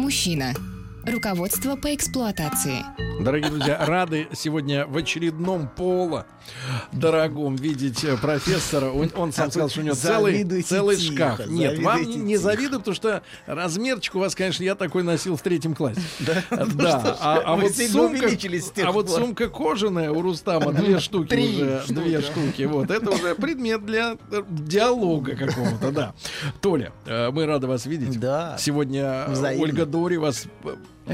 Мужчина. Руководство по эксплуатации. Дорогие друзья, рады сегодня в очередном поло дорогом видеть э, профессора. Он, он сам сказал, что у него целый, целый тихо, шкаф. Нет, вам не, не завидую, потому что размерчик у вас, конечно, я такой носил в третьем классе. Да, Ну а, а вот сумка, а вот сумка кожаная у Рустама две штуки Три уже, две штуки. Вот это уже предмет для э, диалога какого-то, да. Толя, э, мы рады вас видеть. Да. Сегодня Взаимно. Ольга Дори вас.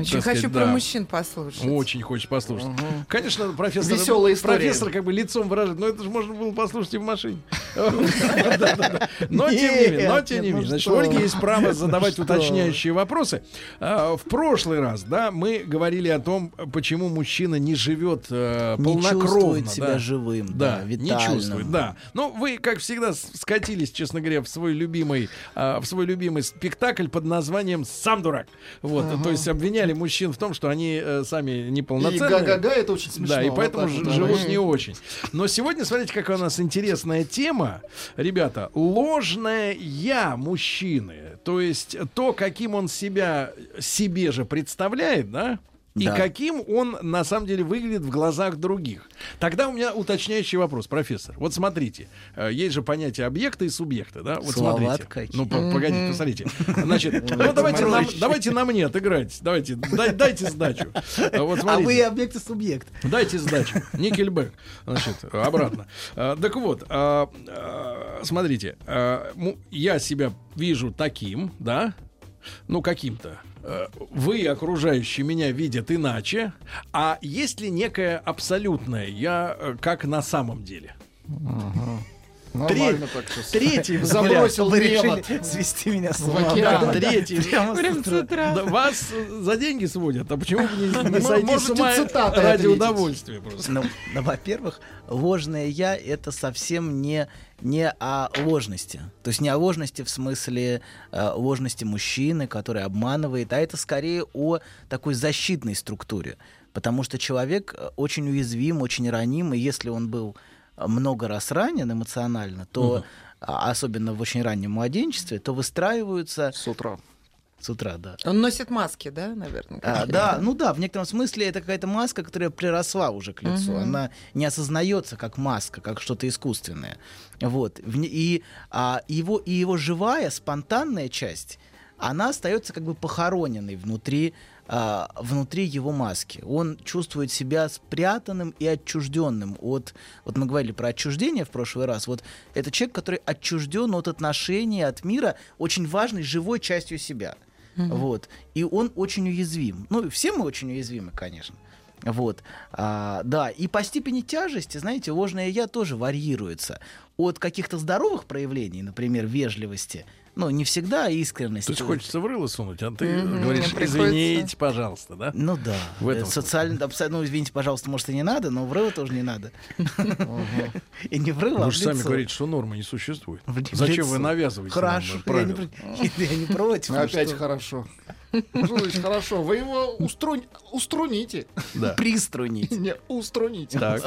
Очень так сказать, хочу про да, мужчин послушать. очень хочешь послушать. Конечно, профессор, Весёлая история. профессор как бы лицом выражает, но это же можно было послушать и в машине. Но тем не менее, но тем не ну менее. Значит, что у Ольги вы. есть право задавать что уточняющие вопросы. А, В прошлый раз, да, мы говорили о том, почему мужчина не живет э, Не полнокровно. чувствует себя живым, Да, не чувствует, да. Ну, вы, как всегда, скатились, честно говоря, в свой любимый, а, в свой любимый спектакль под названием «Сам дурак». Вот, то есть обвиняли мужчин в том, что они э, сами И неполноценные. га-га-га, это очень смешно. Да, и вот поэтому так вот, живут да. не очень. Но сегодня, смотрите, какая у нас интересная тема. Ребята, ложное «я» мужчины. То есть то, каким он себя себе же представляет, да? И Да. каким он на самом деле выглядит в глазах других. Тогда у меня уточняющий вопрос, профессор. Вот смотрите, э, есть же понятие объекта и субъекта, да? Вот Слова-то смотрите. какие. Ну, по- погодите, посмотрите. Значит, ну давайте на, давайте на мне отыграть. Давайте, дай- дайте сдачу. Э, Вот А вы объект и субъект. Дайте сдачу. Никельбэк. Значит, обратно. А, Так вот, смотрите, я себя вижу таким, да? Ну, каким-то. А, Вы, окружающие меня, видят иначе. А есть ли некое абсолютное я, э, как на самом деле? Нормально Третий. Забросил Вы решили свести меня с ума. Да, Третий. Прям с утра. вас за деньги сводят, а почему бы не, сойти с ума цитатой ради удовольствия просто? Ну, ну, во-первых, ложное я это совсем не не о ложности. То есть не о ложности в смысле э, ложности мужчины, который обманывает, а это скорее о такой защитной структуре. Потому что человек э, очень уязвим, очень раним, и если он был много раз ранен эмоционально, то а, особенно в очень раннем младенчестве, то выстраиваются С утра. с утра, да. Он носит маски, да, наверное? А, да, ну да, в некотором смысле это какая-то маска, которая приросла уже к лицу. Мгм. Она не осознается как маска, как что-то искусственное. Вот. И, а, его, и его живая, спонтанная часть, она остается как бы похороненной внутри, а, внутри его маски. Он чувствует себя спрятанным и отчужденным от... Вот мы говорили про отчуждение в прошлый раз. Вот это человек, который отчужден от отношений, от мира, очень важной живой частью себя. Вот. И он очень уязвим. Ну, все мы очень уязвимы, конечно. Вот, А, да, и по степени тяжести, знаете, ложное я тоже варьируется от каких-то здоровых проявлений, например, вежливости, ну, не всегда искренности. То есть хочется в рыло сунуть, а ты Мгм, говоришь, приходится. извините, пожалуйста, да? Ну да. В этом Социально, абсолютно, ну, извините, пожалуйста, может, и не надо, но в рыло тоже не надо. И не в рыло, а Вы же сами говорите, что нормы не существует. Зачем вы навязываете Хорошо, я не, против. ну Опять хорошо. Жулич, хорошо. Вы его устру- уструните. Да. Приструнить. Не, уструните. Так.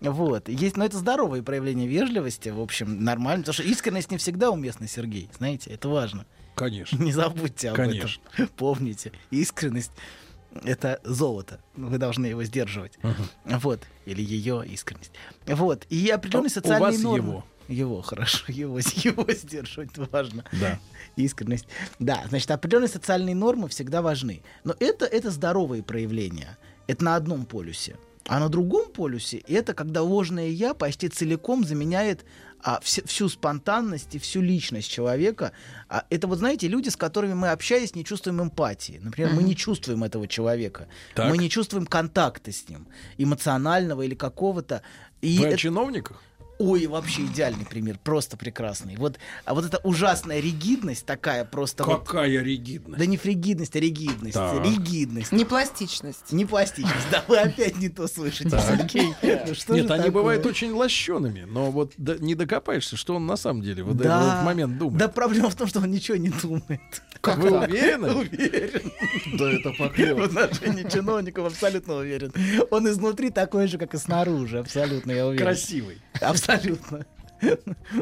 Вот. Есть, но это здоровые проявления вежливости, в общем, нормально. Потому что искренность не всегда уместна, Сергей. Знаете, это важно. Конечно. Не забудьте об Конечно. этом. Помните. Искренность — это золото. Вы должны его сдерживать. Вот. Или ее искренность. Вот. И определенные У социальные вас нормы. его. Его, хорошо. Его, его сдерживать важно. Да. Искренность. Да, значит, определенные социальные нормы всегда важны. Но это, это здоровые проявления. Это на одном полюсе. А на другом полюсе это когда ложное я почти целиком заменяет а, вс- всю спонтанность и всю личность человека. А, это вот, знаете, люди, с которыми мы общаясь, не чувствуем эмпатии. Например, мы не чувствуем этого человека. Так. Мы не чувствуем контакта с ним, эмоционального или какого-то. И Вы о это- чиновниках? Ой, вообще идеальный пример, просто прекрасный. Вот, а вот эта ужасная ригидность такая просто... вот- Какая ригидность. да не фригидность, а ригидность. Так. Ригидность. Не пластичность. Не пластичность. Да вы опять не то слышите, Сергей. Ну что Нет, же они бывают очень лощеными, но вот не докопаешься, что он на самом деле в, Да. в этот момент думает. Да проблема в том, что он ничего не думает. Как вы уверены? Уверен. Да это В поклёв. отношении чиновников абсолютно уверен. Он изнутри такой же, как и снаружи. Абсолютно, я уверен. Красивый. Абсолютно.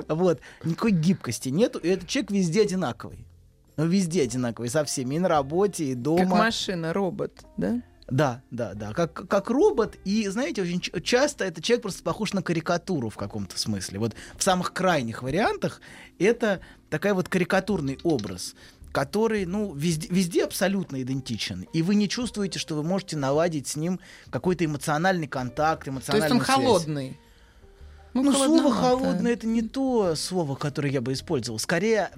Вот. Никакой гибкости нету, и этот человек везде одинаковый. Ну, везде одинаковый, со всеми. И на работе, и Как дома. машина, робот, да? Да, да, да. Как, как робот. И, знаете, очень часто этот человек просто похож на карикатуру в каком-то смысле. Вот в самых крайних вариантах это такая вот карикатурный образ который, ну, везде, везде абсолютно идентичен. И вы не чувствуете, что вы можете наладить с ним какой-то эмоциональный контакт, То эмоциональную есть он связь. холодный. Ну, слово холодновато. холодное это не то слово, которое я бы использовал. Скорее,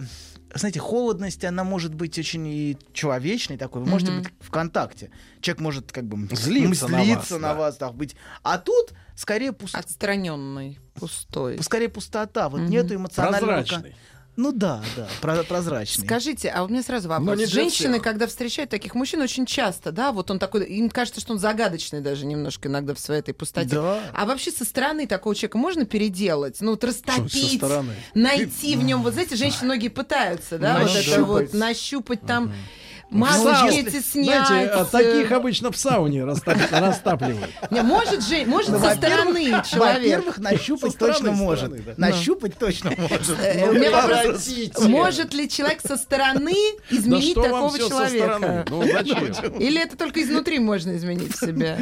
знаете, холодность, она может быть очень и человечной такой. Вы можете Мгм. быть в контакте. Человек может как бы Злиться на вас, на да. вас, так быть. А тут скорее, пус- Отстраненный, пустой. скорее пустота. Вот Мгм. нету эмоционального... Прозрачный. Ну да, да, про- прозрачный. Скажите, а у меня сразу вопрос. не для Женщины, всех. когда встречают таких мужчин, очень часто, да, вот он такой, им кажется, что он загадочный даже немножко иногда в своей этой пустоте. Да. А вообще со стороны такого человека можно переделать? Ну, вот Что растопить, со стороны? найти в нем, вот знаете, женщины многие пытаются, да, вот это Нащупать. вот, нащупать там, В маски эти снять. Знаете, а таких обычно в сауне растап- растапливают. Не, может, же, может со во-первых- стороны человек. Во-первв, нащупать точно может. Нащупать точно может. У меня прекратите. вопрос, может ли человек со стороны изменить такого человека? Ну? Или это только изнутри можно изменить себя?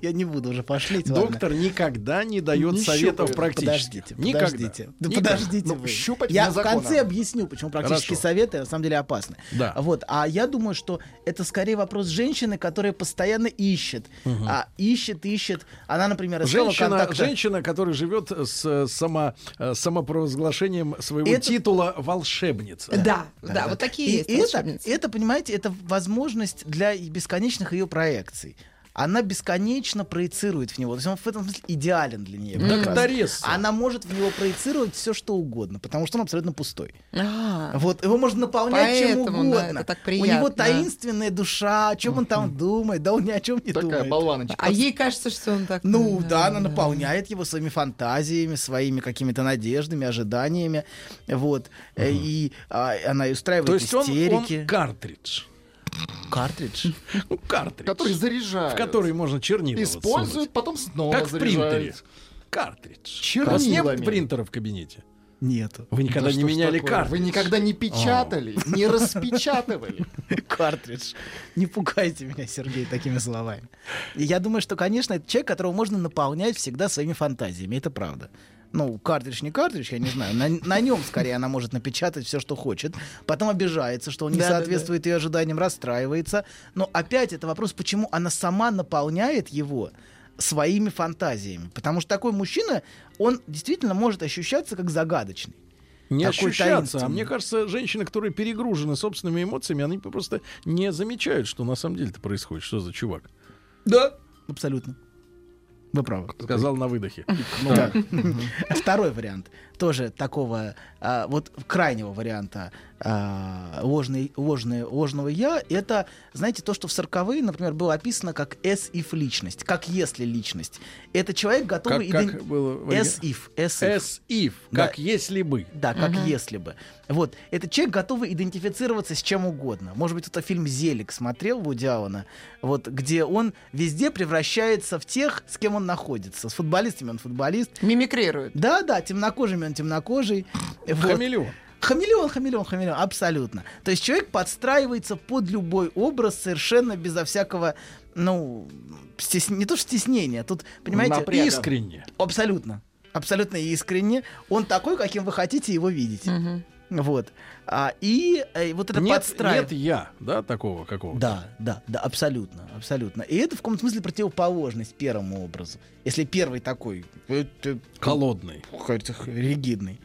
Я не буду уже ладно. Доктор никогда не дает советов практически. Подождите, подождите. Да Никогда. подождите Ну, вы. щупать Я в конце объясню, почему практические советы на самом деле опасны. Да. Вот. А я думаю, что это скорее вопрос женщины, которая постоянно ищет. А, ищет, ищет. Она, например, Женщина, контакта. женщина, которая живет с э, само, э, самопровозглашением своего Это- титула волшебница. Да, да, вот такие И есть это, волшебницы. это, понимаете, это возможность для бесконечных ее проекций. Она бесконечно проецирует в него. То есть он в этом смысле идеален для нее. Докторесса. Она может в него проецировать все, что угодно, потому что он абсолютно пустой. А, Вот, его можно наполнять чем Поэтому, да, угодно. это так У него приятно. таинственная душа, о чем он там думает, да он ни о чем не Такая думает. болваночка. а ей кажется, что он так... Ну да, она наполняет его своими фантазиями, своими какими-то надеждами, ожиданиями, вот. Э, И а, она и устраивает То есть он, истерики. он картридж. Картридж. Ну, картридж. Который заряжает. в который можно чернила вот сунуть. потом снова Как в принтере. Картридж. У вас нет Чернилами. принтера в кабинете? Нету. Вы никогда Да не меняли картридж? Вы никогда не печатали, не распечатывали. Картридж. Не пугайте меня, Сергей, такими словами. Я думаю, что, конечно, это человек, которого можно наполнять всегда своими фантазиями. Это правда. Ну, картридж не картридж, я не знаю. На, на нем, скорее, она может напечатать все, что хочет. Потом обижается, что он не Да-да-да. соответствует ее ожиданиям, расстраивается. Но опять это вопрос, почему она сама наполняет его своими фантазиями. Потому что такой мужчина, он действительно может ощущаться как загадочный. Не Такой ощущаться. А мне кажется, женщины, которые перегружены собственными эмоциями, они просто не замечают, что на самом деле-то происходит. Что за чувак? Да. Абсолютно. Вы правы. Сказал на выдохе. Да. Второй вариант тоже такого а, вот крайнего варианта а, ложной, ложной, ложного я это знаете то что в сороковые например было описано как as if личность как если личность это человек готовый как было? в as if as if As if. Да. Как если бы. да, как если бы. Вот. Этот человек готовый идентифицироваться с чем угодно. Может быть, кто-то фильм «Зелик» смотрел Вуди Аллена, вот, где он везде превращается в тех, с кем он находится. С футболистами он футболист. Мимикрирует. Да, да, темнокожими он темнокожий. Вот. Хамелеон. Хамелеон, хамелеон, хамелеон, абсолютно. То есть человек подстраивается под любой образ совершенно безо всякого, ну, стес- не то что стеснения, тут, понимаете, Напряга. Искренне. абсолютно, абсолютно искренне. Он такой, каким вы хотите его видеть. Мгм. Вот. А, и э, вот это Нет, подстраивание. нет я, да, такого какого Да, да, да, абсолютно, абсолютно. И это в каком-то смысле противоположность первому образу. Если первый такой э, Холодный. ригидный,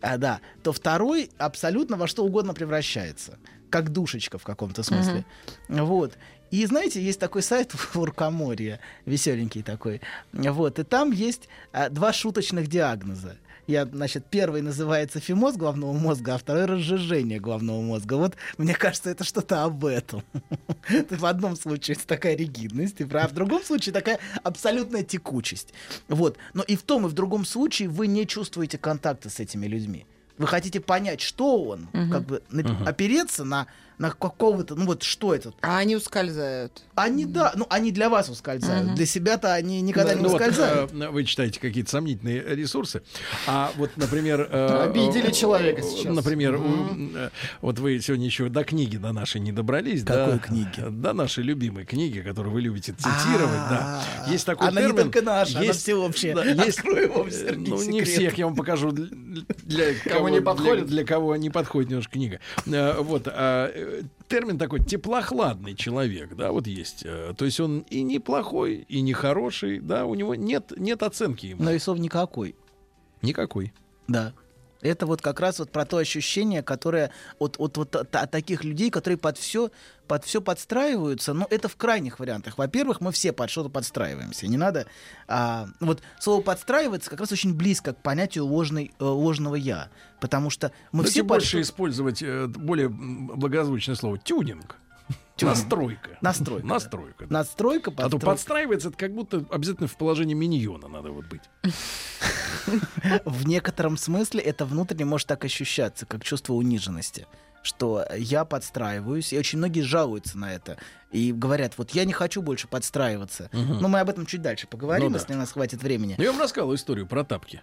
а, да, то второй абсолютно во что угодно превращается. как душечка в каком-то смысле. Вот. И знаете, есть такой сайт в Уркоморье, веселенький такой. Вот. И там есть а, два шуточных диагноза. Я, значит, первый называется фимоз головного мозга, а второй разжижение головного мозга. Вот мне кажется, это что-то об этом. В одном случае это такая ригидность, а в другом случае такая абсолютная текучесть. Вот. Но и в том, и в другом случае вы не чувствуете контакта с этими людьми. Вы хотите понять, что он, как бы на- опереться на, на какого-то, ну вот что это. А они ускользают. Они, да, ну они для вас ускользают. Для себя-то они никогда не Ну вот, ускользают. э, вы читаете какие-то сомнительные ресурсы. А вот, например... э, Обидели э, человека сейчас. Например, э, вот вы сегодня еще до книги до нашей не добрались. Какой да? книги? До нашей любимой книги, которую вы любите цитировать. Да. А, Есть такой она не термин. только наша, она есть- всеобщая. да, есть, Открою вам, э, Сергей, Ну, не секрет. всех я вам покажу. Для, кого, не подходит? Для, кого не подходит немножко книга. Э, Вот. Термин такой теплохладный человек, да, вот есть. Э, То есть он и не плохой, и не хороший, да, у него нет, нет оценки ему. Но весов никакой. Никакой. Да. Это вот как раз вот про то ощущение, которое от, от, вот от, от таких людей, которые под все, под все подстраиваются. Но это в крайних вариантах. Во-первых, мы все под что-то подстраиваемся. Не надо... а, вот слово подстраиваться как раз очень близко к понятию ложной, э, ложного я. Потому что мы Давайте все больше использовать э, более благозвучное слово тюнинг. Настройка. Настройка. Настройка. да. Настройка, А то подстройка. подстраивается, это как будто обязательно в положении миньона надо вот быть. В некотором смысле это внутренне может так ощущаться, как чувство униженности. Что я подстраиваюсь, и очень многие жалуются на это. И говорят, вот я не хочу больше подстраиваться. Но мы об этом чуть дальше поговорим, Ну да. если у нас хватит времени. Ну, Я вам рассказывал историю про тапки.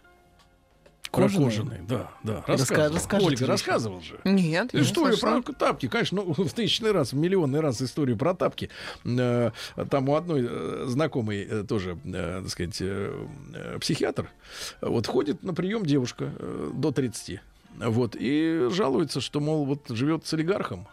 Про Кожаные? кожаные, да, да. Рассказывал. расскажите Ольга рассказывал же. Нет, я не Историю слышала. про тапки, конечно, ну, в тысячный раз, в миллионный раз историю про тапки. Э, Там у одной э, знакомой э, тоже, так сказать, психиатр, вот ходит на прием девушка до 30. Вот, и жалуется, что, мол, вот живет с олигархом,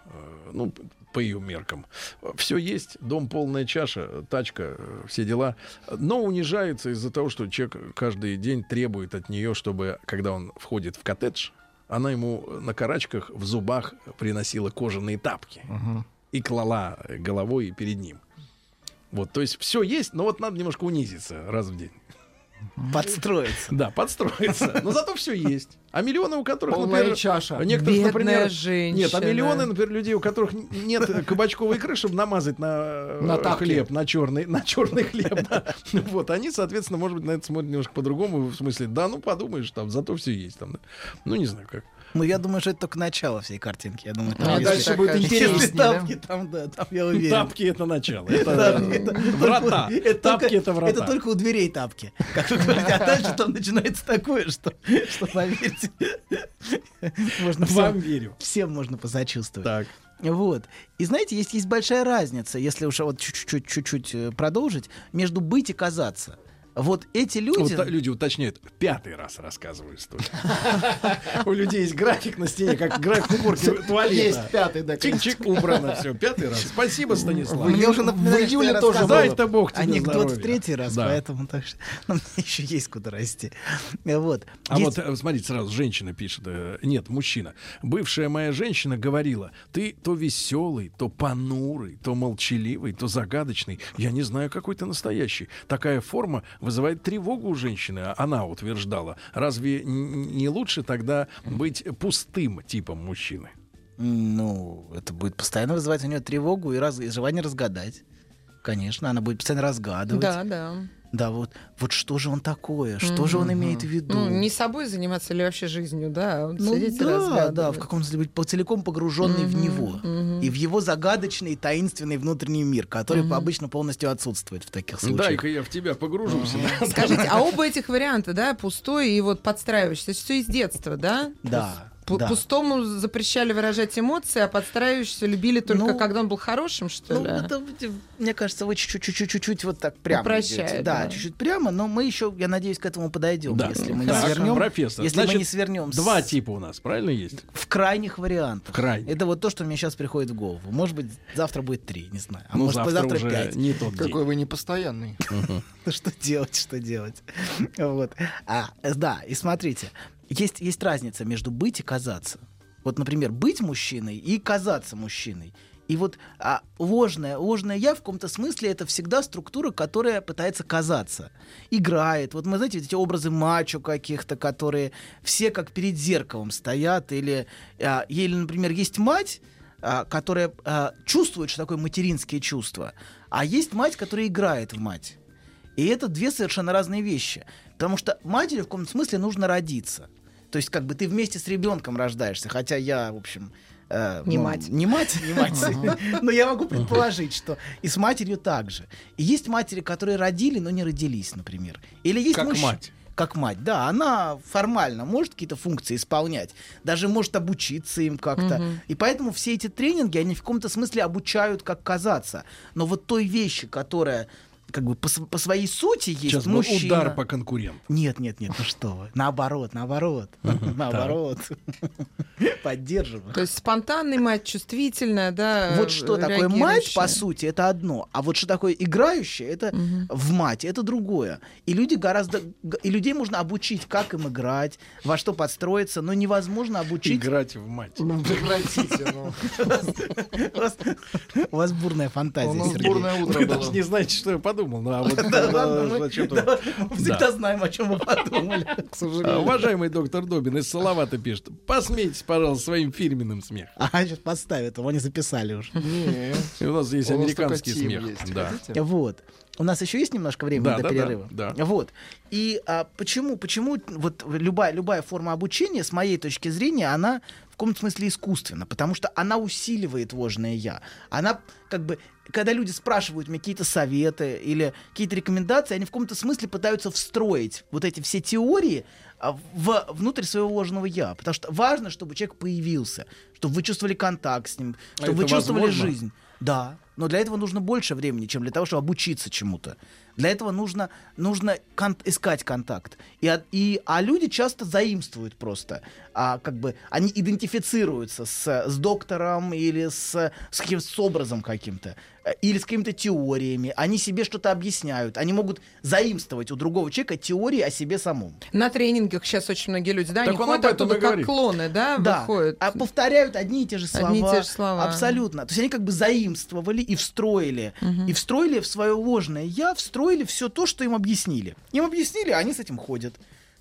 ну, по ее меркам. Все есть, дом полная чаша, тачка, все дела. Но унижается из-за того, что человек каждый день требует от нее, чтобы, когда он входит в коттедж, она ему на карачках в зубах приносила кожаные тапки и клала головой перед ним. Вот, то есть все есть, но вот надо немножко унизиться раз в день. Подстроиться. Да, подстроиться. Но зато все есть. А миллионы, у которых, Полная например, чаша. некоторых, Бедная например, женщина. нет, а миллионы, например, людей, у которых нет кабачковой икры, чтобы намазать на, э, На тапки. хлеб, на черный, на черный хлеб. да. Вот, они, соответственно, может быть, на это смотрят немножко по-другому, в смысле, да, ну подумаешь, там, зато все есть там. да. Ну, не знаю как. Ну, я думаю, что это только начало всей картинки. Я думаю, там А есть- дальше будет Если интереснее, да? тапки, там, да, там я уверен. Тапки это начало. Это врата. только- Тапки это врата. Это только у дверей тапки. Как вы говорите, а дальше там начинается такое, что, что поверьте, можно Вам всем, верю. всем можно посочувствовать. Так. Вот. И знаете, есть, есть большая разница, если уж вот чуть-чуть, чуть-чуть э, продолжить, между быть и казаться. Вот эти люди... Вот люди уточняют, в пятый раз рассказываю историю. У людей есть график на стене, как график уборки туалета. Есть пятый, да. Чик-чик, убрано все. Пятый раз. Спасибо, Станислав. Мне уже в июле тоже рассказывал Дай-то Бог тебе Анекдот в третий раз, поэтому так что ну, мне еще есть куда расти. Вот. А вот, э, смотрите, сразу женщина пишет, э, нет, мужчина. Бывшая моя женщина говорила, ты то веселый, то понурый, то молчаливый, то загадочный. Я не знаю, какой ты настоящий. Такая форма вызывает тревогу у женщины, а она утверждала. Разве не лучше тогда быть пустым типом мужчины? Ну, это будет постоянно вызывать у нее тревогу и, раз... и желание разгадать. Конечно, она будет постоянно разгадывать. Да, да. Да, вот, вот что же он такое, что же он имеет в виду. Ну, не собой заниматься или вообще жизнью, да, а вот Ну да, да, в каком-то смысле быть по- целиком погруженный в него. И в его загадочный, таинственный внутренний мир, который обычно полностью отсутствует в таких случаях. Дай-ка я в тебя погружусь. да. Скажите, а оба этих варианта, да, пустой и вот подстраивающийся, это все из детства, да? Да, да. Пустому запрещали выражать эмоции, а подстраивающийся любили только Ну, когда он был хорошим, что Ну, ли? это, мне кажется, вы чуть-чуть, чуть-чуть вот так прямо Упрощает, идете. Да, да. чуть-чуть прямо, но мы еще, я надеюсь, к этому подойдем, Да. если мы не Так, свернем. профессор, Если мы значит, не свернем с- Два типа у нас, правильно есть? в крайних вариантах. В крайних. Это вот то, что мне сейчас приходит в голову. Может быть, завтра будет три, не знаю. А ну, может, завтра завтра уже пять. не тот день. Какой вы непостоянный. Что делать, что делать. Вот. А, да, и смотрите, есть, есть разница между быть и казаться. Вот, например, быть мужчиной и казаться мужчиной. И вот а, ложное, ложное я в каком-то смысле это всегда структура, которая пытается казаться. Играет. Вот мы, знаете, эти образы мачо каких-то, которые все как перед зеркалом стоят. Или, а, или например, есть мать, а, которая а, чувствует, что такое материнские чувства. А есть мать, которая играет в мать. И это две совершенно разные вещи. Потому что матери в каком-то смысле нужно родиться. То есть как бы ты вместе с ребенком рождаешься. Хотя я, в общем... э, Не ну, мать. Не мать, не мать. Но я могу предположить, что и с матерью также. И есть матери, которые родили, но не родились, например. Или есть Как мужч- мать. Как мать, да, она формально может какие-то функции исполнять, даже может обучиться им как-то. И поэтому все эти тренинги, они в каком-то смысле обучают, как казаться. Но вот той вещи, которая как бы по, по своей сути есть Сейчас был мужчина. удар по конкуренту. Нет, нет, нет, ну что вы. Наоборот, наоборот. Наоборот. Поддерживаю. То есть спонтанный мать, чувствительная, да. Вот что такое мать, по сути, это одно. А вот что такое играющее, это в мать, это другое. И люди гораздо... И людей можно обучить, как им играть, во что подстроиться, но невозможно обучить... Играть в мать. Ну, прекратите, ну. У вас- бурная фантазия, Сергей. бурное утро Вы даже было. не знаете, что я подумал. Ну, а вот, Да ладно, мы- зачем-то- всегда знаем, о чем вы подумали. К А, сожалению. Уважаемый доктор Добин из Салавата пишет. Посмейтесь, пожалуйста, своим фирменным смехом. А, сейчас подставят, его не записали уже. У нас есть американский смех. есть. Да. Вот. У нас еще есть немножко времени Да, до да, перерыва. да, да. Вот. И а, почему, почему вот любая, любая форма обучения, с моей точки зрения, она в каком-то смысле искусственна, потому что она усиливает ложное я. Она как бы, когда люди спрашивают мне какие-то советы или какие-то рекомендации, они в каком-то смысле пытаются встроить вот эти все теории а, в, внутрь своего ложного я. Потому что важно, чтобы человек появился, чтобы вы чувствовали контакт с ним, А чтобы вы это чувствовали возможно? жизнь. Да, но для этого нужно больше времени, чем для того, чтобы обучиться чему-то. Для этого нужно, нужно кон- искать контакт. И, от- и, а люди часто заимствуют просто. А, как бы они идентифицируются с, с доктором или с, с, каким- с образом каким-то. э, Или с какими-то теориями. Они себе что-то объясняют. Они могут заимствовать у другого человека теории о себе самом. На тренингах сейчас очень многие люди, да, Так они он ходят оттуда как говорит. клоны, да, Да, выходят. а повторяют одни и те же слова. Одни и те же слова. Абсолютно. То есть они как бы заимствовали и встроили. И встроили в свое ложное я, встроили все то, что им объяснили. Им объяснили, а они с этим ходят.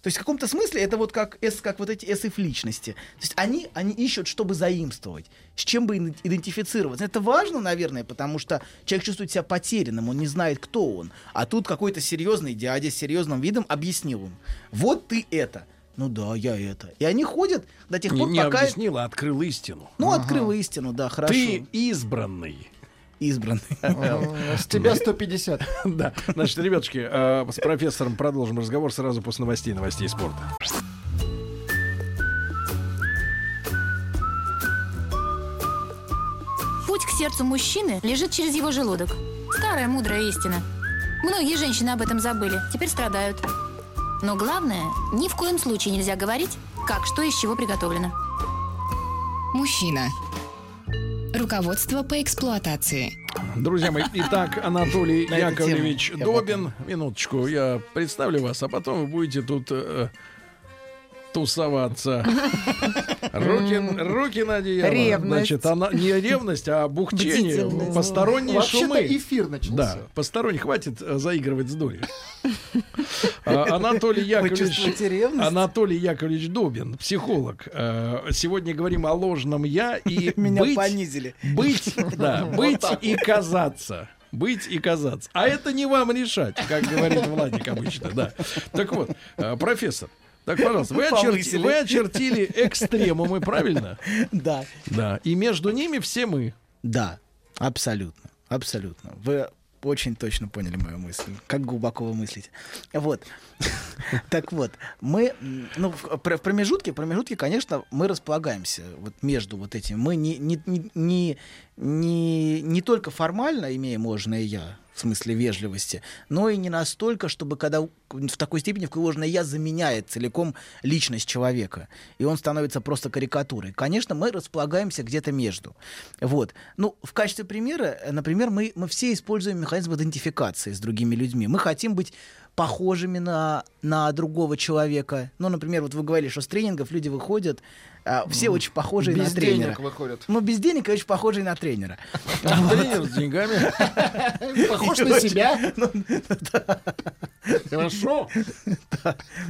То есть в каком-то смысле это вот как, эс, как вот эти эсэф личности. То есть они, они ищут, чтобы заимствовать, с чем бы идентифицироваться. Это важно, наверное, потому что человек чувствует себя потерянным, он не знает, кто он. А тут какой-то серьезный дядя с серьезным видом объяснил им. Вот ты это. Ну да, я это. И они ходят до тех Не, пор, не пока... объяснил, а открыл истину. Ну, открыл истину, да, хорошо. Ты избранный. Избранный. Э, С тебя 150. Да. Значит, ребятушки, э, с профессором продолжим разговор сразу после новостей, новостей спорта. Путь к сердцу мужчины лежит через его желудок. Старая мудрая истина. Многие женщины об этом забыли, теперь страдают. Но главное, ни в коем случае нельзя говорить, как что из чего приготовлено. Мужчина. Руководство по эксплуатации. Друзья мои, итак, Анатолий Яковлевич Добин. Минуточку, я представлю вас, а потом вы будете тут э, тусоваться. Руки, руки на одеяло. Ревность. Значит, она не ревность, а Бдительность. посторонние Вообще-то шумы. эфир начался. Да, посторонний хватит э, заигрывать с Дурей. А, Анатолий Яковлевич? Анатолий Яковлевич Добин, психолог. Э, Сегодня говорим о ложном я и Меня быть, понизили. быть, да, быть и казаться. Быть и казаться. А это не вам решать, как говорит Владик обычно, да. Так вот, э, профессор, так, пожалуйста, вы, очерти- вы очертили экстремумы, правильно? Да. Да. И между ними все мы. Да, абсолютно, абсолютно. Вы очень точно поняли мою мысль. Как глубоко вы мыслите. Вот. Так вот, мы, ну, в промежутке, в промежутке, конечно, мы располагаемся вот между вот этим. Мы не, не, не, не, не, только формально имеем ложное «я», в смысле вежливости, но и не настолько, чтобы когда в такой степени, в «я» заменяет целиком личность человека, и он становится просто карикатурой. Конечно, мы располагаемся где-то между. Вот. Ну, в качестве примера, э, например, мы, мы все используем механизм идентификации с другими людьми. Мы хотим быть похожими на, на другого человека. Ну, например, вот вы говорили, что с тренингов люди выходят, а, все очень похожие Без на тренера. денег выходят. Ну, без денег очень похожие на тренера. Тренер с деньгами. Похож на себя. Хорошо.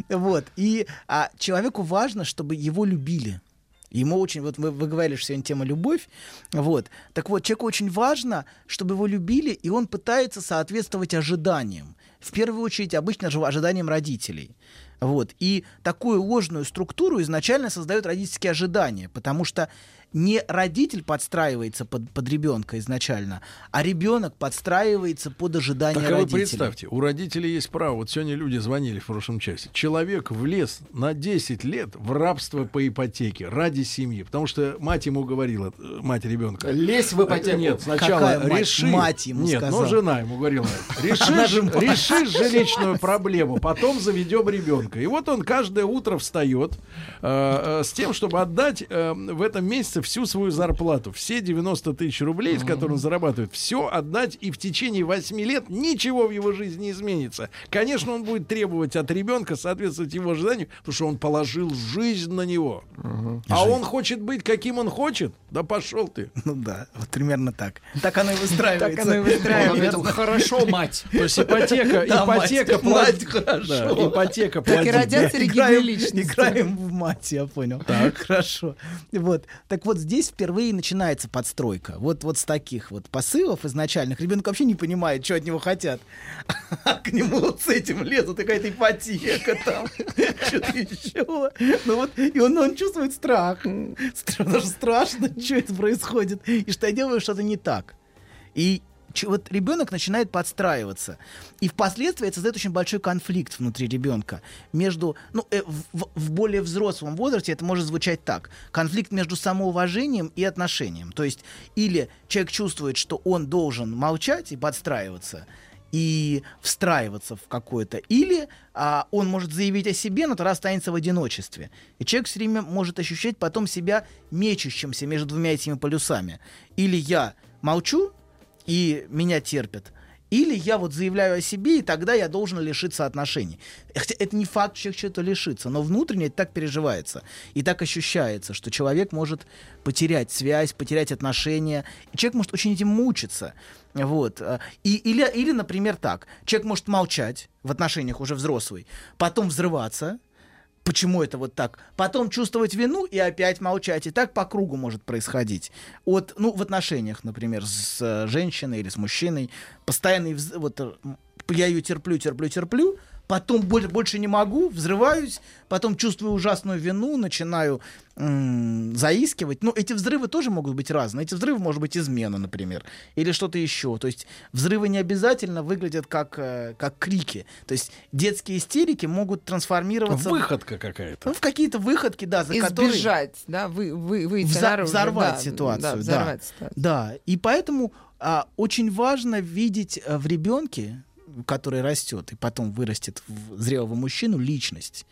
Вот. И а, человеку важно, чтобы его любили. Ему очень, вот вы, вы говорили, что сегодня тема любовь, вот. Так вот, человеку очень важно, чтобы его любили, и он пытается соответствовать ожиданиям. В первую очередь, обычно ожиданиям родителей. Вот. И такую ложную структуру изначально создают родительские ожидания, потому что не родитель подстраивается под, под ребенка изначально, а ребенок подстраивается под ожидания Так а вы родителей. представьте, у родителей есть право. Вот сегодня люди звонили в прошлом часе. Человек влез на 10 лет в рабство по ипотеке ради семьи. Потому что мать ему говорила, э, мать ребенка. Лезь в ипотеку. Нет, сначала Какая мать? реши. Мать ему Нет, сказала. но жена ему говорила. Реши, ж- реши жилищную проблему, потом заведем ребенка. И вот он каждое утро встает э, э, с тем, чтобы отдать э, в этом месяце всю свою зарплату. Все 90 тысяч рублей, с которых он зарабатывает, все отдать, и в течение 8 лет ничего в его жизни не изменится. Конечно, он будет требовать от ребенка соответствовать его ожиданию, потому что он положил жизнь на него. А он хочет быть, каким он хочет? Да пошел ты. Ну да, вот примерно так. Так оно и выстраивается. Так оно и выстраивается. ответил, хорошо, мать. То есть ипотека, ипотека, мать, плат- мать, хорошо. Ипотека Так и родятся ригидные Играем, личности. играем в мать, я понял. Так. Хорошо. Вот. Так вот здесь впервые начинается подстройка. Вот, вот с таких вот посылов изначальных. Ребенок вообще не понимает, что от него хотят. А к нему вот с этим лезут, какая-то ипотека там, что-то еще. Ну вот, и он, он чувствует страх. Стра- Потому что страшно, что это происходит. И что я делаю что-то не так. И вот ребенок начинает подстраиваться. И впоследствии это создает очень большой конфликт внутри ребенка. Между, ну, э, в- в более взрослом возрасте это может звучать так. Конфликт между самоуважением и отношением. То есть или человек чувствует, что он должен молчать и подстраиваться, и встраиваться в какое-то. Или а, он может заявить о себе, но тогда останется в одиночестве. И человек все время может ощущать потом себя мечущимся между двумя этими полюсами. Или я молчу, и меня терпят. Или я вот заявляю о себе, и тогда я должен лишиться отношений. Хотя это не факт, что человек чего-то лишится, но внутренне это так переживается. И так ощущается, что человек может потерять связь, потерять отношения. И человек может очень этим мучиться. Вот. А, И, или, или, например, так. Человек может молчать в отношениях уже взрослый, потом взрываться, Почему это вот так? Потом чувствовать вину и опять молчать. И так по кругу может происходить. От, ну, в отношениях, например, с э, женщиной или с мужчиной. Постоянный, вот, я ее терплю, терплю, терплю. Потом боль- больше не могу, взрываюсь. Потом чувствую ужасную вину, начинаю м, заискивать. Ну, эти взрывы тоже могут быть разные. Эти взрывы может быть измена, например. Или что-то еще. То есть взрывы не обязательно выглядят как, э, как крики. То есть детские истерики могут трансформироваться... в- Выходка какая-то. ну, в какие-то выходки, да, за которые... Избежать, да, вы, вы, выйти Вза- наружу. взорвать да, ситуацию, Да, да. взорвать ситуацию. Да, и поэтому а, очень важно видеть а, в ребенке, который растет и потом вырастет в зрелого мужчину, личность.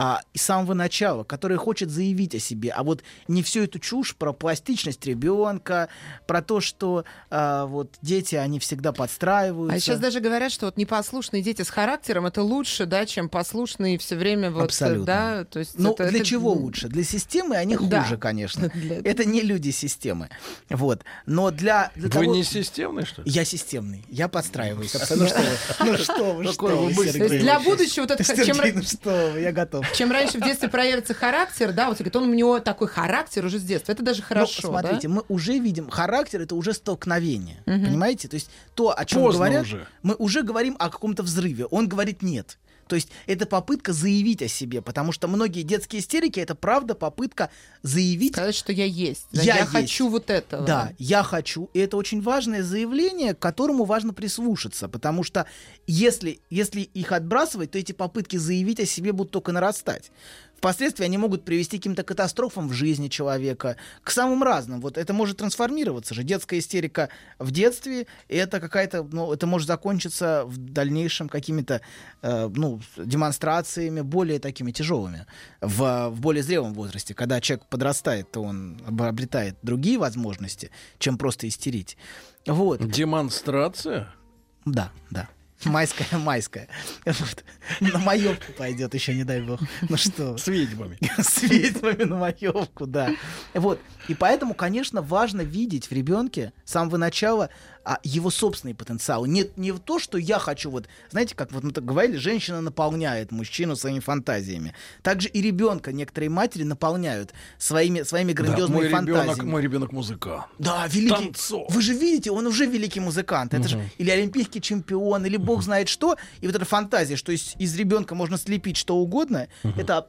А, и с самого начала, который хочет заявить о себе, а вот не всю эту чушь про пластичность ребенка, про то, что а, вот дети, они всегда подстраиваются. А сейчас даже говорят, что вот непослушные дети с характером это лучше, да, чем послушные все время вот, Абсолютно. да, то есть Ну, это- для это- чего лучше? Для системы они Да. хуже, конечно. Для- Это не люди системы. Вот. Но для, для Вы того... не системный, что ли? Я системный, я подстраиваюсь. Ну что вы, ну что вы, для будущего вот это чем, ну что вы, я готов. Чем раньше в детстве проявится характер, да, вот говорит, он у него такой характер уже с детства, это даже хорошо, Ну, смотрите, да? мы уже видим, характер это уже столкновение. Понимаете? То есть то, о чем Поздно говорят, уже. мы уже говорим о каком-то взрыве. Он говорит нет. То есть это попытка заявить о себе, потому что многие детские истерики это правда попытка заявить Сказать, что я есть, да, Я я, есть. хочу вот этого. Да, я хочу. И это очень важное заявление, к которому важно прислушаться. Потому что если, если их отбрасывать, то эти попытки заявить о себе будут только нарастать. Впоследствии они могут привести к каким-то катастрофам в жизни человека, к самым разным. Вот это может трансформироваться же. Детская истерика в детстве, и это какая-то, ну, это может закончиться в дальнейшем какими-то, э, ну, демонстрациями более такими тяжелыми в, в более зрелом возрасте. Когда человек подрастает, то он об- обретает другие возможности, чем просто истерить. Вот. Демонстрация? Да, да. Майская, майская. Вот. На маевку пойдет еще, не дай бог. Ну что. С ведьмами. с ведьмами на маевку, да. Вот. И поэтому, конечно, важно видеть в ребенке с самого начала а, его собственный потенциал. Не, не то, что я хочу, вот, знаете, как вот мы так говорили, женщина наполняет мужчину своими фантазиями. Также и ребенка некоторые матери наполняют своими, своими Да, грандиозными мой ребенок, фантазиями. мой ребенок музыкант. Да, великий. Танцор. Вы же видите, он уже великий музыкант. Это же или олимпийский чемпион, или бог знает что. И вот эта фантазия, что из, из ребенка можно слепить что угодно, это аб-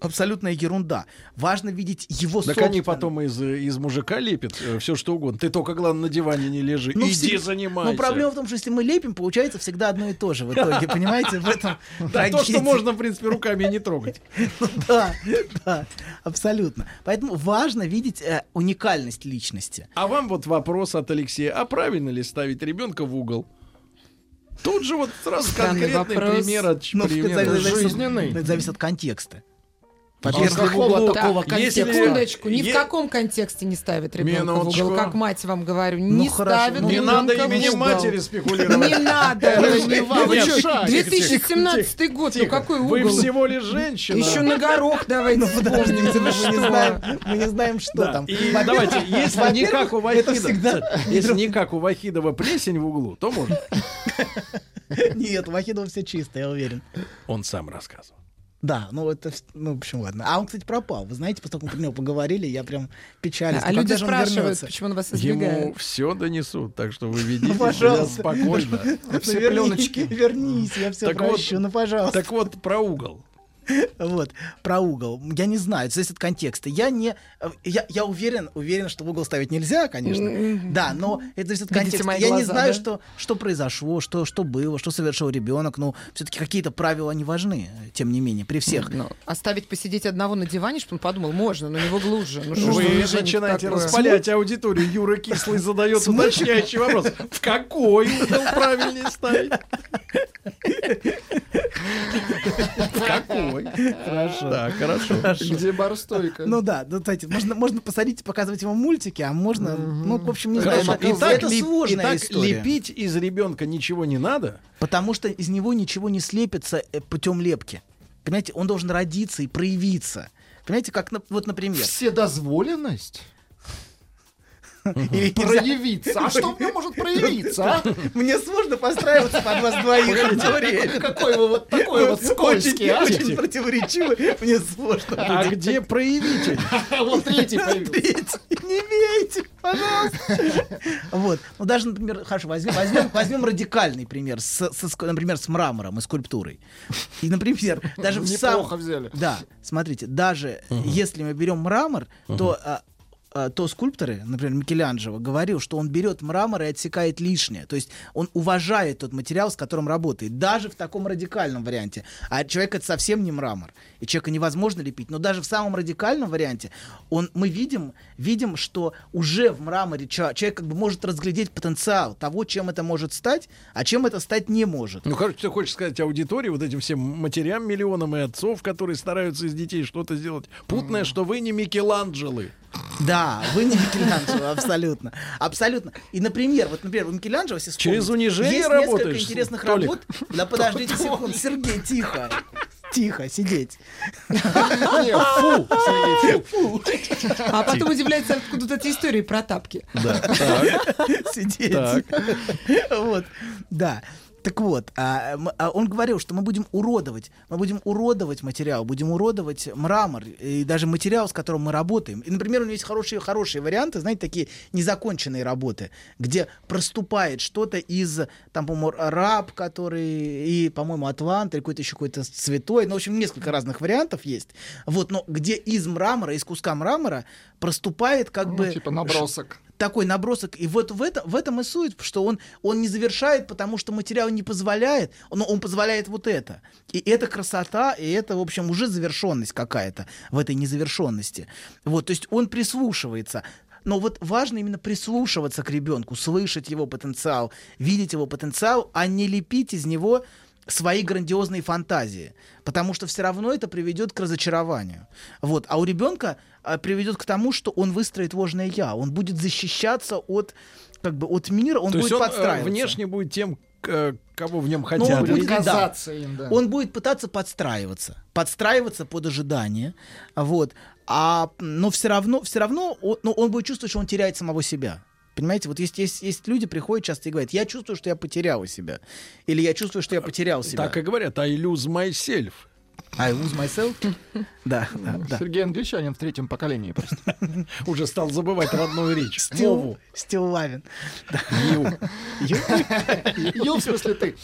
абсолютная ерунда. Важно видеть его Так они собственный- потом из, из мужика лепят все что угодно. Ты только, главное, на диване не лежи. Ну, Иди всег- занимайся. Ну, проблема в том, что если мы лепим, получается всегда одно и то же в итоге. Понимаете, в этом Да, то, что можно, в принципе, руками не трогать. Ну Да, да, абсолютно. Поэтому важно видеть э, уникальность личности. А вам вот вопрос от Алексея. А правильно ли ставить ребенка в угол? Тут же вот сразу конкретный пример от Ну, примера жизненный. Это зависит от контекста. С какого углу- такого Так, если- контекста? Секундочку, ни Е- в каком контексте не ставит ребенка в угол, как мать вам говорю, Ну, не хорошо, ставит ну, Не надо в именем угол. матери спекулировать. Не надо, Это не не вам, вы вы чё, чё? 2017 год, ну какой Вы угол? всего лишь женщина. Еще на горох давайте вспомним. мы Ну не что? знаем, мы не знаем, что там. Давайте, если не как у всегда- если не как у Вахидова плесень в углу, то можно. Нет, у Вахидова все чисто, я уверен. Он сам рассказывал. Да, ну это, ну, в общем, ладно. А он, кстати, пропал. Вы знаете, после того, как мы про него поговорили, я прям печалюсь. А Ну, люди спрашивают, вернется? почему он вас Ему избегает. все донесут, так что вы ведите Ну, себя пожалуйста. спокойно. Ну, Все верни- пленочки. Вернись, я все прощу, ну, пожалуйста. Так вот, про угол. Вот, про угол. Я не знаю, это зависит от контекста. Я не... Я, я уверен, уверен, что в угол ставить нельзя, конечно. Да, но это зависит от контекста. Я не глаза, знаю, да? что, что произошло, что, что было, что совершил ребенок. Но все-таки какие-то правила не важны, тем не менее, при всех. Ну, оставить посидеть одного на диване, чтобы он подумал, можно, но не в углу же. Ну, что Вы Женя, начинаете такое? распалять аудиторию. Юра Кислый задает уточняющий вопрос. В какой угол правильнее ставить? В какой? Хорошо. Так, хорошо. Где барстойка? Ну да, ну, знаете, можно, можно посадить и показывать ему мультики, а можно, ну, в общем, не знаю, лип- сложная итак, история. лепить из ребенка ничего не надо. Потому что из него ничего не слепится э, путем лепки. Понимаете, он должен родиться и проявиться. Понимаете, как, вот, например, Вседозволенность? Проявиться. А что у меня может проявиться, а? Мне сложно подстраиваться под вас двоих. Какой вы вот такой вот скользкий, а? Очень, противоречивый, мне сложно. А где проявитель? Вот третий появился. Не бейте, пожалуйста. Вот. Ну, даже, например, хорошо, возьмем, возьмем, возьмем радикальный пример, с, например, с мрамором и скульптурой. И, например, даже в сам... Неплохо взяли. Да, смотрите, даже если мы берем мрамор, то, то скульпторы, например, Микеланджело, говорил, что он берет мрамор и отсекает лишнее. То есть он уважает тот материал, с которым работает, даже в таком радикальном варианте. А человек это совсем не мрамор. И человека невозможно лепить. Но даже в самом радикальном варианте он, мы видим, видим, что уже в мраморе ча- человек как бы может разглядеть потенциал того, чем это может стать, а чем это стать не может. Ну, короче, ты хочешь сказать аудитории, вот этим всем матерям, миллионам и отцов, которые стараются из детей что-то сделать. Путное, что вы не Микеланджелы. Да, вы не Микеланджело, абсолютно. Абсолютно. И, например, вот, например, у Микеланджело, если Через унижение есть работаешь, несколько интересных работ. Да подождите секунду, Сергей, тихо. Тихо, сидеть. Фу. Сергей, фу. А потом удивляется, откуда вот эти истории про тапки. Да, Сидеть. Вот, да. Так вот, а, а он говорил, что мы будем уродовать, мы будем уродовать материал, будем уродовать мрамор и даже материал, с которым мы работаем. И, например, у него есть хорошие, хорошие варианты, знаете, такие незаконченные работы, где проступает что-то из, там, по-моему, раб, который, и, по-моему, Атлант, или какой-то еще какой-то святой, ну, в общем, несколько разных вариантов есть. Вот, но где из мрамора, из куска мрамора проступает как Ну, бы типа набросок. Такой набросок. И вот в, это, в этом и суть, что он, он не завершает, потому что материал не позволяет, но он позволяет вот это. И это красота, и это, в общем, уже завершенность какая-то в этой незавершенности. Вот, то есть он прислушивается. Но вот важно именно прислушиваться к ребенку, слышать его потенциал, видеть его потенциал, а не лепить из него свои грандиозные фантазии, потому что все равно это приведет к разочарованию. Вот. А у ребенка а, приведет к тому, что он выстроит ложное я, он будет защищаться от как бы от мира, он То будет есть он э, подстраиваться. внешне будет тем, к- кого в нем Ну, хотят. он будет казаться им, да. Он будет пытаться подстраиваться, подстраиваться под ожидания, вот. А, но все равно, все равно, он, ну, он будет чувствовать, что он теряет самого себя. Понимаете, вот есть, есть, есть люди приходят часто и говорят, я чувствую, что я потерял себя, или я чувствую, что я потерял себя. Так и говорят, I lose myself. I lose myself. Да, да, да. Сергей англичанин в третьем поколении просто. Уже стал забывать родную речь. Still, Мову. still loving. Ю. Ю, в смысле ты.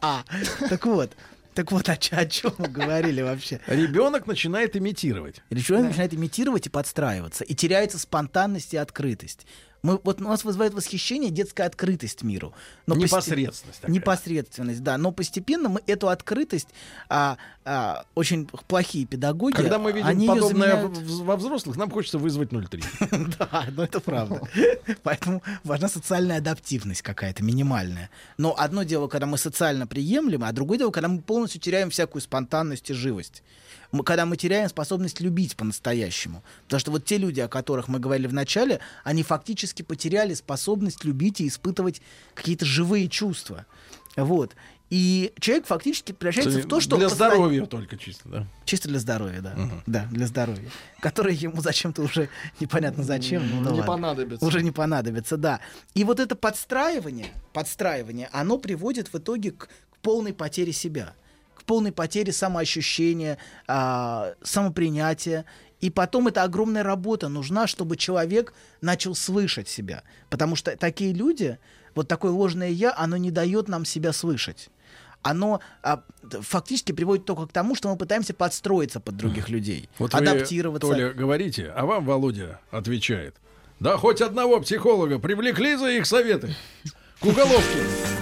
А, так вот. Так вот, о, о чем мы говорили вообще? Ребенок начинает имитировать. Или человек начинает имитировать и подстраиваться, и теряется спонтанность и открытость. Мы, вот у нас вызывает восхищение детская открытость миру. Но Непосредственность такая. Непосредственность, да. Но постепенно мы эту открытость, а, а, очень плохие педагоги, Когда мы видим они подобное заменяют- во взрослых, нам хочется вызвать 0,3. Да, но это правда. Поэтому важна социальная адаптивность какая-то, минимальная. Но одно дело, когда мы социально приемлемы, а другое дело, когда мы полностью теряем всякую спонтанность и живость. Мы, когда мы теряем способность любить по-настоящему. Потому что вот те люди, о которых мы говорили в начале, они фактически потеряли способность любить и испытывать какие-то живые чувства. Вот. И человек фактически превращается в то, что... Для постоянно- здоровья только чисто, да. Чисто для здоровья, да. Да, для здоровья. Которое ему зачем-то уже непонятно зачем. ну, Не ладно. понадобится. Уже не понадобится, да. И вот это подстраивание, подстраивание, оно приводит в итоге к полной потере себя, к полной потере самоощущения, а, самопринятия. И потом эта огромная работа нужна, чтобы человек начал слышать себя. Потому что такие люди, вот такое ложное я, оно не дает нам себя слышать. Оно а, фактически приводит только к тому, что мы пытаемся подстроиться под других людей, Вот вы, адаптироваться. Толя, говорите, а вам Володя отвечает. Да хоть одного психолога привлекли за их советы. К уголовке.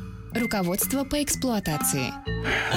Руководство по эксплуатации.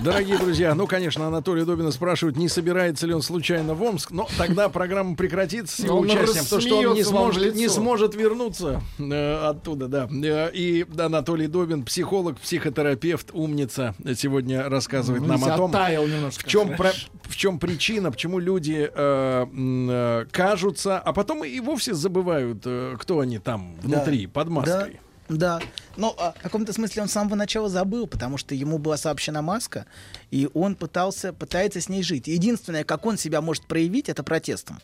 Дорогие друзья, ну, конечно, Анатолий Добина спрашивает, не собирается ли он случайно в Омск, но тогда программа прекратится с его участием, потому что он не сможет, не сможет вернуться э, оттуда, да. Э, и Анатолий Добин, психолог, психотерапевт, умница, сегодня рассказывает нам о том, немножко. в чем, про- в чем причина, почему люди э, э, кажутся, а потом и вовсе забывают, э, кто они там внутри, под маской. Да. Но а, в каком-то смысле он с самого начала забыл, потому что ему была сообщена маска, и он пытался, пытается с ней жить. Единственное, как он себя может проявить, это протестом.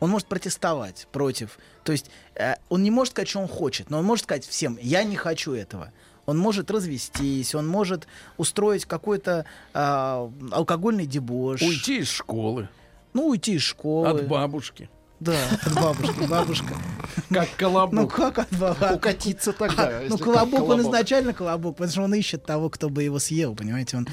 Он может протестовать против. То есть э, он не может сказать, что он хочет, но он может сказать всем, я не хочу этого. Он может развестись, он может устроить какой-то а, алкогольный дебош. Уйти из школы, Ну, уйти из школы. от бабушки, Да, от бабушки. Бабушка. как колобок. Ну как от бабушки? Укатиться тогда. А, ну, колобок, он изначально колобок, потому что он ищет того, кто бы его съел, понимаете? Он,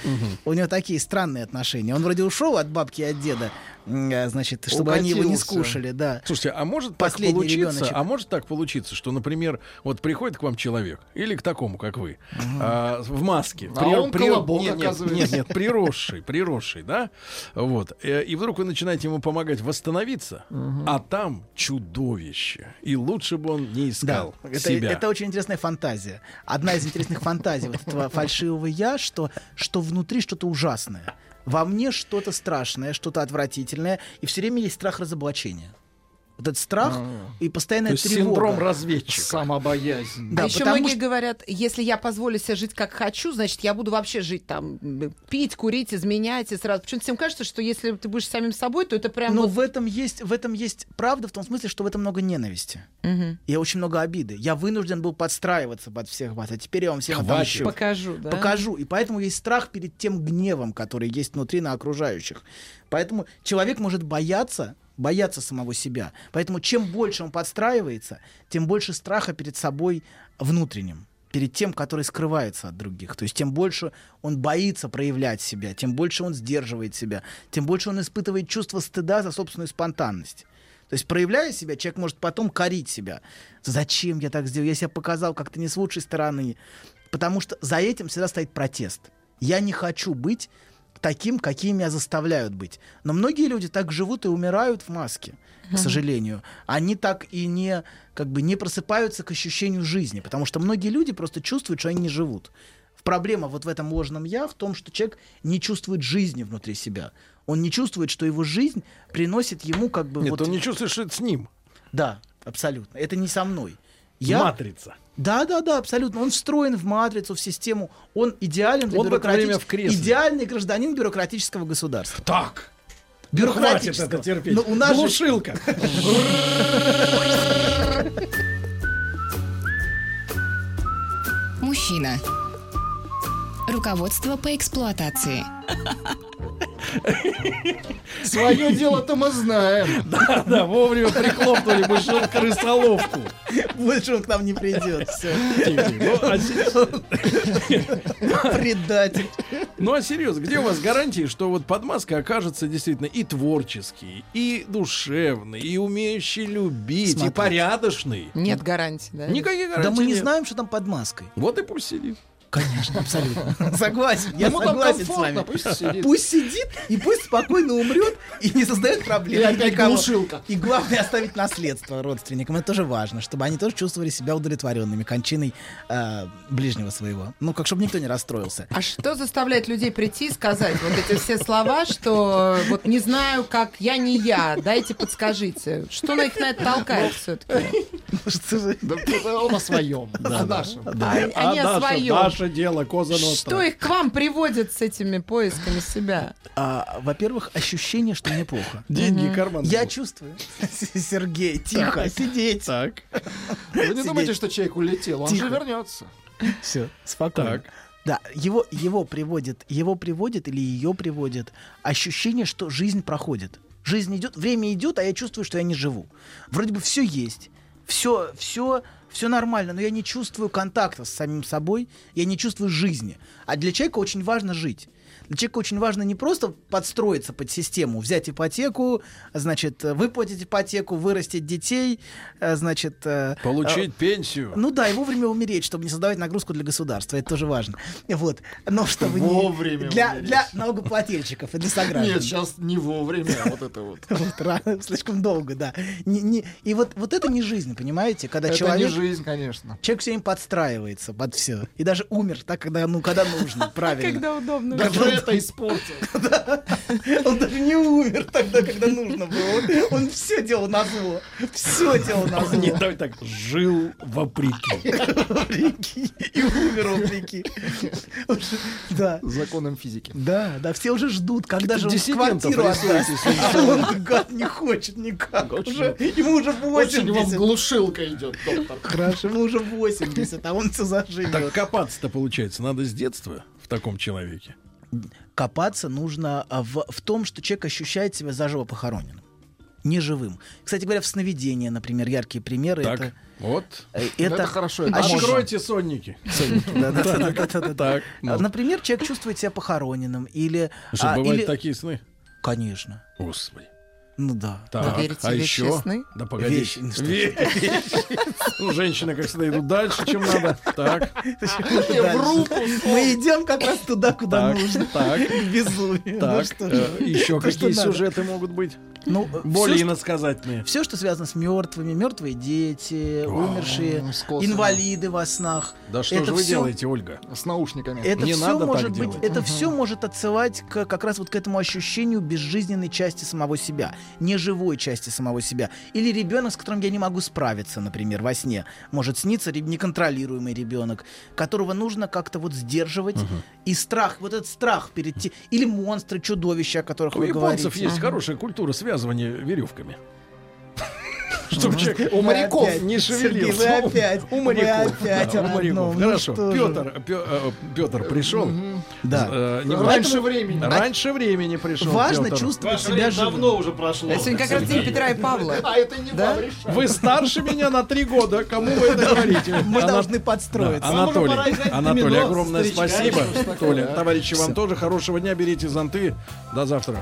У него такие странные отношения. Он вроде ушел от бабки и от деда, а, значит, чтобы они его не скушали, да. Слушайте, а может так получиться, ребеночек. а может так получиться, что, например, вот приходит к вам человек или к такому, как вы, а, в маске, А он колобок, нет, нет, оказывается. нет, нет, приросший, приросший, да, вот, э, и вдруг вы начинаете ему помогать восстановиться, а там чудовище, и лучше бы он не Да, искал это, себя. это очень интересная фантазия. Одна из интересных фантазий вот этого фальшивого я, что, что внутри что-то ужасное. Во мне что-то страшное, что-то отвратительное, и все время есть страх разоблачения. Вот этот страх и То постоянная есть тревога. синдром разведчика. Самобоязнь. Да, а еще многие что- говорят, если я позволю себе жить как хочу, значит, я буду вообще жить там, пить, курить, изменять и сразу. Почему-то всем кажется, что если ты будешь самим собой, то это прям Но вот- в этом есть, в этом есть правда в том смысле, что в этом много ненависти. Мгм. И очень много обиды. Я вынужден был подстраиваться под всех вас, а теперь я вам всем отомщу. покажу, да? Покажу. И поэтому есть страх перед тем гневом, который есть внутри на окружающих. Поэтому человек может бояться, бояться самого себя. Поэтому чем больше он подстраивается, тем больше страха перед собой внутренним перед тем, который скрывается от других. То есть тем больше он боится проявлять себя, тем больше он сдерживает себя, тем больше он испытывает чувство стыда за собственную спонтанность. То есть, проявляя себя, человек может потом корить себя. Зачем я так сделал? Я себя показал как-то не с лучшей стороны. Потому что за этим всегда стоит протест. Я не хочу быть таким, каким меня заставляют быть. Но многие люди так живут и умирают в маске, к сожалению. Они так и не, как бы, не просыпаются к ощущению жизни, потому что многие люди просто чувствуют, что они не живут. Проблема вот в этом ложном я в том, что человек не чувствует жизни внутри себя. Он не чувствует, что его жизнь приносит ему как бы Нет, вот... он не чувствует, что это с ним. Да, абсолютно. Это не со мной. Я... Матрица. Да, да, да, абсолютно. Он встроен в матрицу, в систему. Он идеален для Он в это время бюрократич- в кресле. Идеальный гражданин бюрократического государства. Так. Хватит Бюрократического. это терпеть. Но у нас же- Глушилка. Мужчина. Руководство по эксплуатации. Свое дело-то мы знаем. Да, да, вовремя прихлопнули бы шел крысоловку. Больше он к нам не придет. Всё. Ну, а Предатель. Ну а серьезно, где у вас гарантии, что вот под маской окажется действительно и творческий, и душевный, и умеющий любить, и порядочный? Нет гарантии, да? Никаких гарантий Да мы не нет. знаем, что там под маской. Вот и пусть сидит. Конечно, абсолютно. Согласен. Я Ему там согласен с вами. пусть сидит. Пусть сидит и пусть спокойно умрет и не создает проблем. И опять глушилка. И главное оставить наследство родственникам. Это тоже важно, чтобы они тоже чувствовали себя удовлетворенными кончиной э, ближнего своего. Ну, как чтобы никто не расстроился. А что заставляет людей прийти и сказать вот эти все слова, что вот не знаю, как я не я, дайте подскажите. Что на их на это толкает все-таки? Что же- Да это он о своем, о нашем. Они о своем. Даша дело, коза ностра. Что их к вам приводит с этими поисками себя? А, Во-первых, ощущение, что мне плохо. Деньги и карман. Я чувствую. Сергей, тихо, сидеть. Так, Вы не Сидеть. думаете, что человек улетел? Он Тихо. же вернется. Все, спокойно. так. Да, его, его приводит, его приводит или ее приводит ощущение, что жизнь проходит. Жизнь идет, время идет, а я чувствую, что я не живу. Вроде бы все есть, все, все, все нормально, но я не чувствую контакта с самим собой, я не чувствую жизни. А для человека очень важно жить. Для человека очень важно не просто подстроиться под систему, взять ипотеку, значит, э, выплатить ипотеку, вырастить детей, э, значит... э, Получить пенсию. ну да, и вовремя умереть, чтобы не создавать нагрузку для государства. Это тоже важно. Вот. Но чтобы не- Вовремя для, умереть. для налогоплательщиков и для сограждан. Нет, сейчас не вовремя вот это вот. Вот, рано, слишком долго, да. Не- не- и вот, вот это не жизнь, понимаете? Когда Это человек, не жизнь, конечно. человек все время подстраивается под все. И даже умер так, когда, ну, когда нужно, правильно. Когда удобно. Даже это испортил. Он даже не умер тогда, когда нужно было. Он все делал на зло. Все делал на зло. Не, давай так, жил вопреки. Вопреки. И умер вопреки. Да. Законом физики. Да, да, все уже ждут, когда же он квартиру отдаст. А он, гад, не хочет никак. Уже, ему уже Очень вам 80. глушилка идет, доктор. Хорошо, ему уже 80, а он все заживет. Так копаться-то, получается, надо с детства в таком человеке. Копаться нужно а, в, в том, что человек ощущает себя заживо похороненным. Неживым. Кстати говоря, в сновидении, например, яркие примеры. Так, Это, вот. э, это, Это хорошо. это можно. Откройте сонники. Ну. А, Например, человек чувствует себя похороненным или... А, бывают такие сны? Конечно. Господи. Ну да. Так, верите а еще? сны? Да погоди. Вещи, ну что Ну, женщины, как всегда, идут дальше, чем надо. Так. Мы идем как раз туда, куда нужно. так, К безумию. Ну так. что же. Э, Еще какие сюжеты могут быть? Ну, Более все, иносказательные. все, что связано с мертвыми, мертвые дети, умершие, косами. инвалиды во снах. Да что Это же вы делаете, Ольга? С наушниками. Это Не все надо так может быть, делать. это все может отсылать к, как раз вот к этому ощущению безжизненной части самого себя, неживой части самого себя. Или ребенок, с которым я не могу справиться, например, во сне. Может сниться неконтролируемый ребенок, которого нужно как-то вот сдерживать. И страх, вот этот страх перед тем... Или монстры, чудовища, о которых У вы японцев говорите. есть хорошая культура связывания веревками. Чтобы человек У моряков опять, не шевелился. опять, У моряков. опять да, о у моряков. Ну Хорошо. Петр, Петр пришел. Да. Э, Раньше важно. времени. Раньше времени пришел. Важно чувствовать себя живым. уже прошло. Это сегодня как раз день Петра и Павла. А это не Да? вам. Вы старше меня на три года. Кому вы это говорите? Мы должны подстроиться. Анатолий, Анатолий, огромное спасибо. Толя, товарищи, вам тоже хорошего дня. Берите зонты. До завтра.